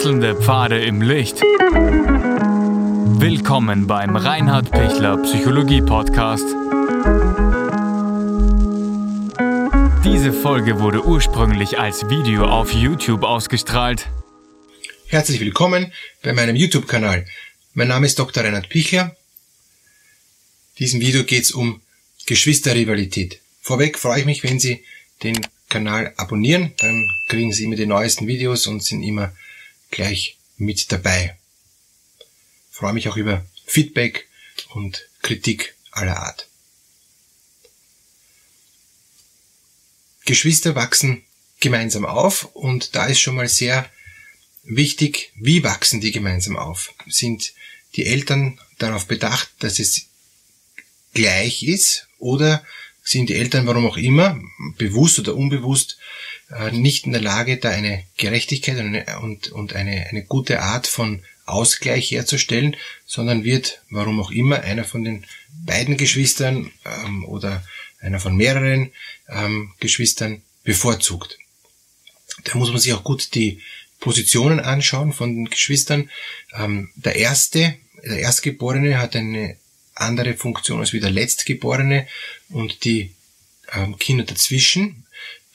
Wechselnde Pfade im Licht. Willkommen beim Reinhard Pichler Psychologie Podcast. Diese Folge wurde ursprünglich als Video auf YouTube ausgestrahlt. Herzlich willkommen bei meinem YouTube-Kanal. Mein Name ist Dr. Reinhard Pichler. Diesem Video geht es um Geschwisterrivalität. Vorweg freue ich mich, wenn Sie den Kanal abonnieren, dann kriegen Sie immer die neuesten Videos und sind immer gleich mit dabei. Freue mich auch über Feedback und Kritik aller Art. Geschwister wachsen gemeinsam auf und da ist schon mal sehr wichtig, wie wachsen die gemeinsam auf? Sind die Eltern darauf bedacht, dass es gleich ist oder sind die Eltern, warum auch immer, bewusst oder unbewusst, nicht in der Lage, da eine Gerechtigkeit und, und eine, eine gute Art von Ausgleich herzustellen, sondern wird, warum auch immer, einer von den beiden Geschwistern ähm, oder einer von mehreren ähm, Geschwistern bevorzugt. Da muss man sich auch gut die Positionen anschauen von den Geschwistern. Ähm, der erste, der Erstgeborene hat eine andere Funktion als wie der Letztgeborene und die ähm, Kinder dazwischen,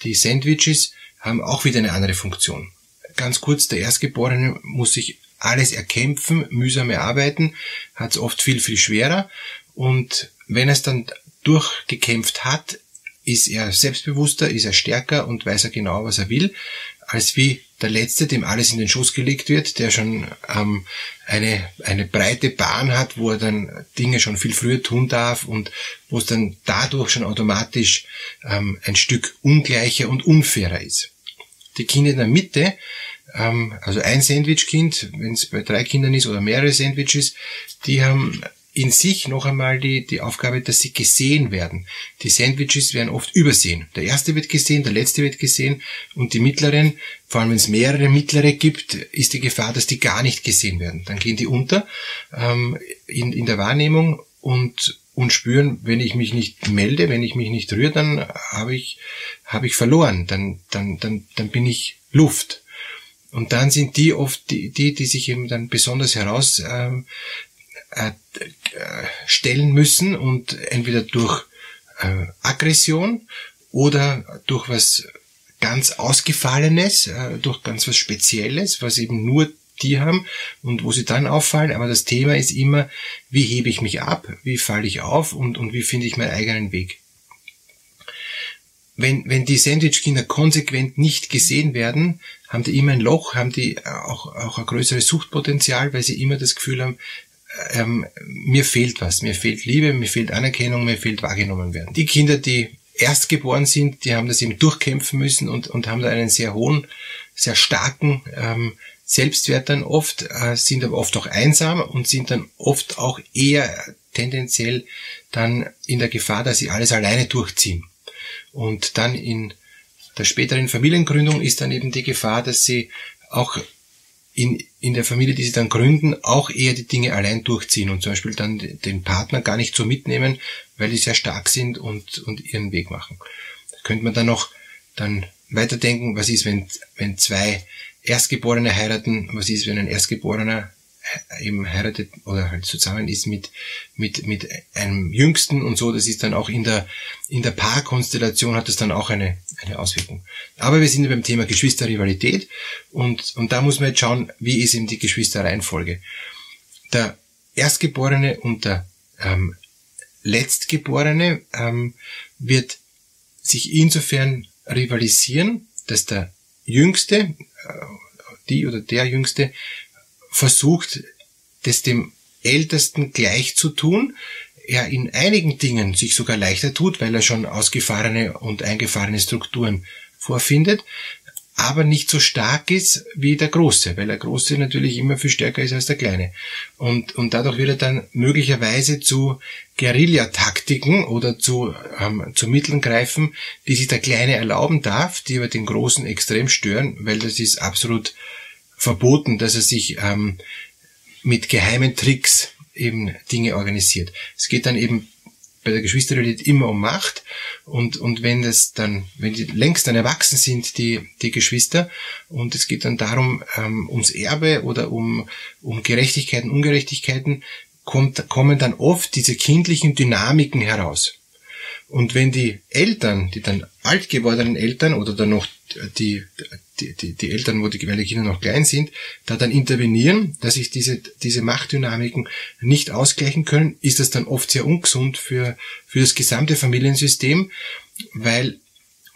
die Sandwiches, haben auch wieder eine andere Funktion. Ganz kurz, der Erstgeborene muss sich alles erkämpfen, mühsam erarbeiten, hat es oft viel, viel schwerer und wenn er es dann durchgekämpft hat, ist er selbstbewusster, ist er stärker und weiß er genau, was er will, als wie der Letzte, dem alles in den Schoß gelegt wird, der schon ähm, eine, eine breite Bahn hat, wo er dann Dinge schon viel früher tun darf und wo es dann dadurch schon automatisch ähm, ein Stück ungleicher und unfairer ist. Die Kinder in der Mitte, ähm, also ein Sandwichkind, wenn es bei drei Kindern ist oder mehrere Sandwiches, die haben in sich noch einmal die, die Aufgabe, dass sie gesehen werden. Die Sandwiches werden oft übersehen. Der erste wird gesehen, der letzte wird gesehen und die mittleren, vor allem wenn es mehrere mittlere gibt, ist die Gefahr, dass die gar nicht gesehen werden. Dann gehen die unter ähm, in, in der Wahrnehmung und und spüren, wenn ich mich nicht melde, wenn ich mich nicht rühre, dann habe ich habe ich verloren, dann dann dann dann bin ich Luft. Und dann sind die oft die, die, die sich eben dann besonders heraus ähm, äh, stellen müssen und entweder durch äh, Aggression oder durch was ganz Ausgefallenes, äh, durch ganz was Spezielles, was eben nur die haben und wo sie dann auffallen. Aber das Thema ist immer, wie hebe ich mich ab, wie falle ich auf und, und wie finde ich meinen eigenen Weg. Wenn, wenn die Sandwich-Kinder konsequent nicht gesehen werden, haben die immer ein Loch, haben die auch, auch ein größeres Suchtpotenzial, weil sie immer das Gefühl haben, ähm, mir fehlt was, mir fehlt Liebe, mir fehlt Anerkennung, mir fehlt wahrgenommen werden. Die Kinder, die erst geboren sind, die haben das eben durchkämpfen müssen und, und haben da einen sehr hohen, sehr starken ähm, Selbstwert dann oft, äh, sind aber oft auch einsam und sind dann oft auch eher tendenziell dann in der Gefahr, dass sie alles alleine durchziehen. Und dann in der späteren Familiengründung ist dann eben die Gefahr, dass sie auch in, in der Familie, die sie dann gründen, auch eher die Dinge allein durchziehen und zum Beispiel dann den Partner gar nicht so mitnehmen, weil die sehr stark sind und, und ihren Weg machen. Da könnte man dann noch dann weiterdenken, was ist, wenn, wenn zwei Erstgeborene heiraten, was ist, wenn ein Erstgeborener eben heiratet oder halt zusammen ist mit, mit, mit einem Jüngsten und so, das ist dann auch in der, in der Paarkonstellation hat das dann auch eine, eine Auswirkung. Aber wir sind beim Thema Geschwisterrivalität und, und da muss man jetzt schauen, wie ist eben die Geschwisterreihenfolge. Der Erstgeborene und der ähm, Letztgeborene ähm, wird sich insofern rivalisieren, dass der Jüngste, äh, die oder der Jüngste versucht, das dem Ältesten gleich zu tun, er in einigen Dingen sich sogar leichter tut, weil er schon ausgefahrene und eingefahrene Strukturen vorfindet, aber nicht so stark ist wie der Große, weil der Große natürlich immer viel stärker ist als der Kleine. Und, und dadurch wird er dann möglicherweise zu Guerillataktiken oder zu, ähm, zu Mitteln greifen, die sich der Kleine erlauben darf, die aber den Großen extrem stören, weil das ist absolut verboten, dass er sich ähm, mit geheimen Tricks eben Dinge organisiert. Es geht dann eben bei der Geschwisterrealität immer um Macht und, und wenn das dann, wenn die längst dann erwachsen sind, die, die Geschwister, und es geht dann darum, ähm, ums Erbe oder um, um Gerechtigkeiten, Ungerechtigkeiten, kommt, kommen dann oft diese kindlichen Dynamiken heraus. Und wenn die Eltern, die dann alt gewordenen Eltern oder dann noch die, die, die, die Eltern, wo die, weil die Kinder noch klein sind, da dann intervenieren, dass sich diese, diese Machtdynamiken nicht ausgleichen können, ist das dann oft sehr ungesund für, für das gesamte Familiensystem, weil,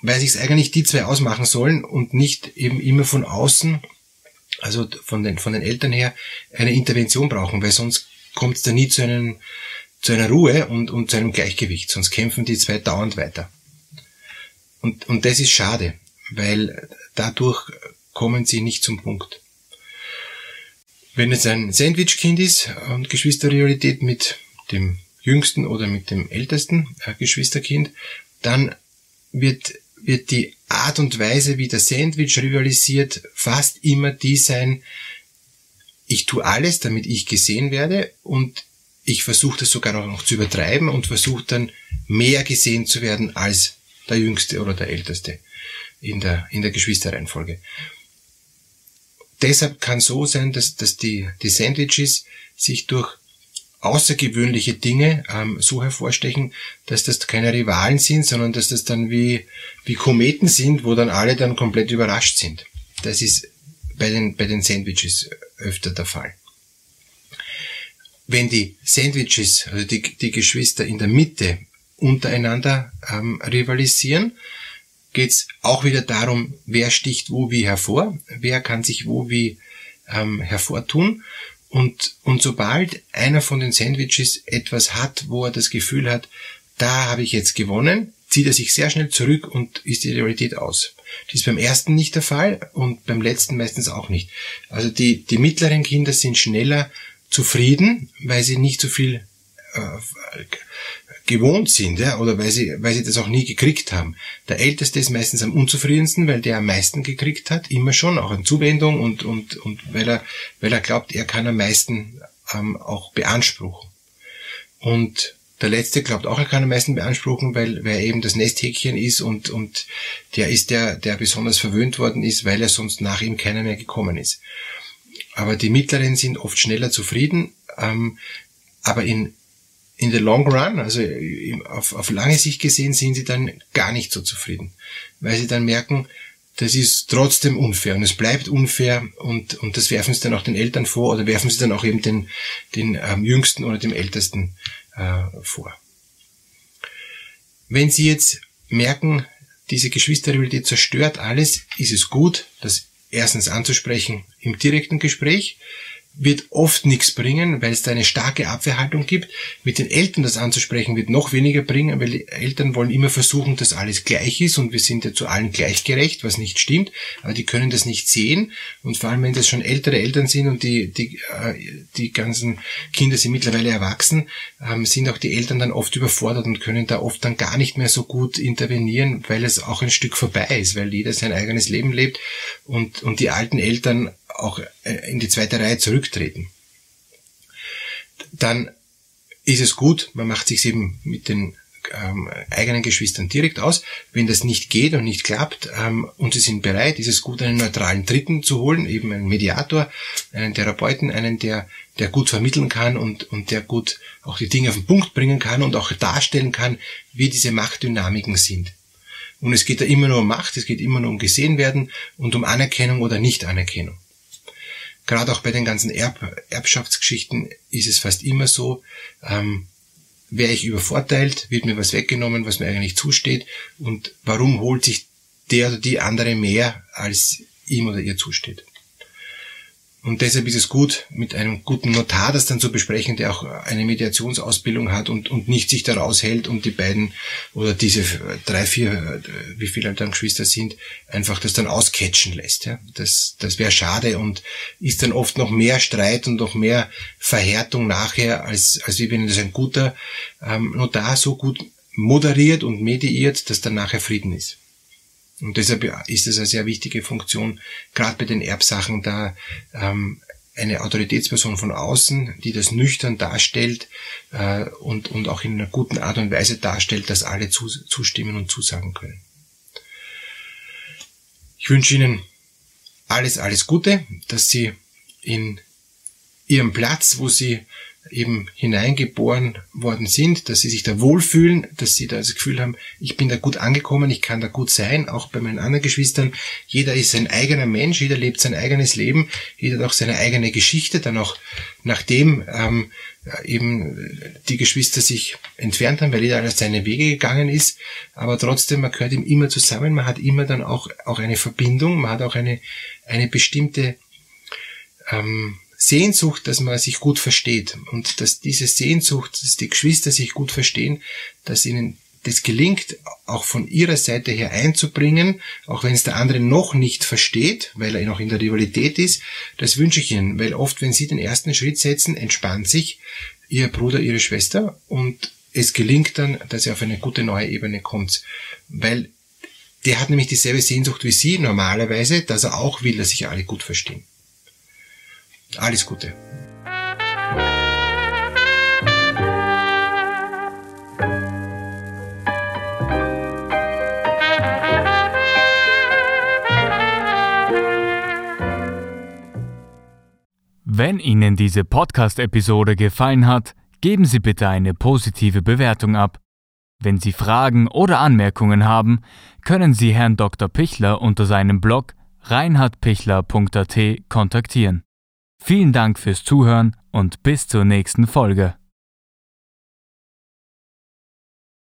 weil sich eigentlich die zwei ausmachen sollen und nicht eben immer von außen, also von den, von den Eltern her, eine Intervention brauchen, weil sonst kommt es da nie zu einem, zu einer Ruhe und, und zu einem Gleichgewicht, sonst kämpfen die zwei dauernd weiter. Und, und das ist schade, weil dadurch kommen sie nicht zum Punkt. Wenn es ein Sandwich-Kind ist und Geschwisterrealität mit dem jüngsten oder mit dem ältesten äh, Geschwisterkind, dann wird, wird die Art und Weise, wie der Sandwich rivalisiert, fast immer die sein, ich tue alles, damit ich gesehen werde und ich versuche das sogar noch zu übertreiben und versuche dann mehr gesehen zu werden als der Jüngste oder der Älteste in der, in der Geschwisterreihenfolge. Deshalb kann so sein, dass, dass die, die Sandwiches sich durch außergewöhnliche Dinge ähm, so hervorstechen, dass das keine Rivalen sind, sondern dass das dann wie, wie Kometen sind, wo dann alle dann komplett überrascht sind. Das ist bei den, bei den Sandwiches öfter der Fall. Wenn die Sandwiches, also die, die Geschwister in der Mitte untereinander ähm, rivalisieren, geht's auch wieder darum, wer sticht wo wie hervor, wer kann sich wo wie ähm, hervortun. Und, und sobald einer von den Sandwiches etwas hat, wo er das Gefühl hat, da habe ich jetzt gewonnen, zieht er sich sehr schnell zurück und ist die Realität aus. Das ist beim ersten nicht der Fall und beim letzten meistens auch nicht. Also die, die mittleren Kinder sind schneller zufrieden, weil sie nicht so viel äh, gewohnt sind, ja, oder weil sie, weil sie das auch nie gekriegt haben. Der Älteste ist meistens am unzufriedensten, weil der am meisten gekriegt hat, immer schon, auch an Zuwendung und, und, und weil er, weil er glaubt, er kann am meisten ähm, auch beanspruchen. Und der Letzte glaubt auch, er kann am meisten beanspruchen, weil, weil er eben das Nesthäkchen ist und, und der ist der, der besonders verwöhnt worden ist, weil er sonst nach ihm keiner mehr gekommen ist. Aber die Mittleren sind oft schneller zufrieden, ähm, aber in in the long run, also auf, auf lange Sicht gesehen, sind sie dann gar nicht so zufrieden, weil sie dann merken, das ist trotzdem unfair und es bleibt unfair und, und das werfen sie dann auch den Eltern vor oder werfen sie dann auch eben den, den ähm, Jüngsten oder dem Ältesten äh, vor. Wenn Sie jetzt merken, diese Geschwisterrivalität zerstört alles, ist es gut, das erstens anzusprechen im direkten Gespräch, wird oft nichts bringen, weil es da eine starke Abwehrhaltung gibt. Mit den Eltern das anzusprechen wird noch weniger bringen, weil die Eltern wollen immer versuchen, dass alles gleich ist und wir sind ja zu allen gleichgerecht, was nicht stimmt, aber die können das nicht sehen und vor allem, wenn das schon ältere Eltern sind und die, die, äh, die ganzen Kinder sind mittlerweile erwachsen, ähm, sind auch die Eltern dann oft überfordert und können da oft dann gar nicht mehr so gut intervenieren, weil es auch ein Stück vorbei ist, weil jeder sein eigenes Leben lebt und, und die alten Eltern auch äh, in die zweite Reihe zurücktreten. Dann ist es gut, man macht sich eben mit den ähm, eigenen Geschwistern direkt aus. Wenn das nicht geht und nicht klappt ähm, und sie sind bereit, ist es gut, einen neutralen Dritten zu holen, eben einen Mediator, einen Therapeuten, einen, der, der gut vermitteln kann und, und der gut auch die Dinge auf den Punkt bringen kann und auch darstellen kann, wie diese Machtdynamiken sind. Und es geht da immer nur um Macht, es geht immer nur um gesehen werden und um Anerkennung oder Nicht-Anerkennung gerade auch bei den ganzen Erb Erbschaftsgeschichten ist es fast immer so, ähm, wäre ich übervorteilt, wird mir was weggenommen, was mir eigentlich zusteht und warum holt sich der oder die andere mehr, als ihm oder ihr zusteht. Und deshalb ist es gut, mit einem guten Notar das dann zu besprechen, der auch eine Mediationsausbildung hat und, und nicht sich da raushält und die beiden oder diese drei, vier, wie viele dann Geschwister sind, einfach das dann auscatchen lässt. Ja. Das, das wäre schade und ist dann oft noch mehr Streit und noch mehr Verhärtung nachher, als, als wenn das ein guter ähm, Notar so gut moderiert und mediiert, dass dann nachher Frieden ist. Und deshalb ist es eine sehr wichtige Funktion, gerade bei den Erbsachen da ähm, eine Autoritätsperson von außen, die das nüchtern darstellt äh, und, und auch in einer guten Art und Weise darstellt, dass alle zu, zustimmen und zusagen können. Ich wünsche Ihnen alles, alles Gute, dass Sie in Ihrem Platz, wo Sie eben hineingeboren worden sind, dass sie sich da wohlfühlen, dass sie da das Gefühl haben, ich bin da gut angekommen, ich kann da gut sein, auch bei meinen anderen Geschwistern. Jeder ist ein eigener Mensch, jeder lebt sein eigenes Leben, jeder hat auch seine eigene Geschichte, dann auch nachdem ähm, eben die Geschwister sich entfernt haben, weil jeder seine Wege gegangen ist, aber trotzdem, man gehört ihm immer zusammen, man hat immer dann auch, auch eine Verbindung, man hat auch eine, eine bestimmte ähm, Sehnsucht, dass man sich gut versteht. Und dass diese Sehnsucht, dass die Geschwister sich gut verstehen, dass ihnen das gelingt, auch von ihrer Seite her einzubringen, auch wenn es der andere noch nicht versteht, weil er noch in der Rivalität ist, das wünsche ich Ihnen, weil oft, wenn Sie den ersten Schritt setzen, entspannt sich Ihr Bruder, Ihre Schwester und es gelingt dann, dass er auf eine gute neue Ebene kommt, weil der hat nämlich dieselbe Sehnsucht wie Sie normalerweise, dass er auch will, dass sich alle gut verstehen. Alles Gute. Wenn Ihnen diese Podcast-Episode gefallen hat, geben Sie bitte eine positive Bewertung ab. Wenn Sie Fragen oder Anmerkungen haben, können Sie Herrn Dr. Pichler unter seinem Blog reinhardpichler.at kontaktieren. Vielen Dank fürs Zuhören und bis zur nächsten Folge.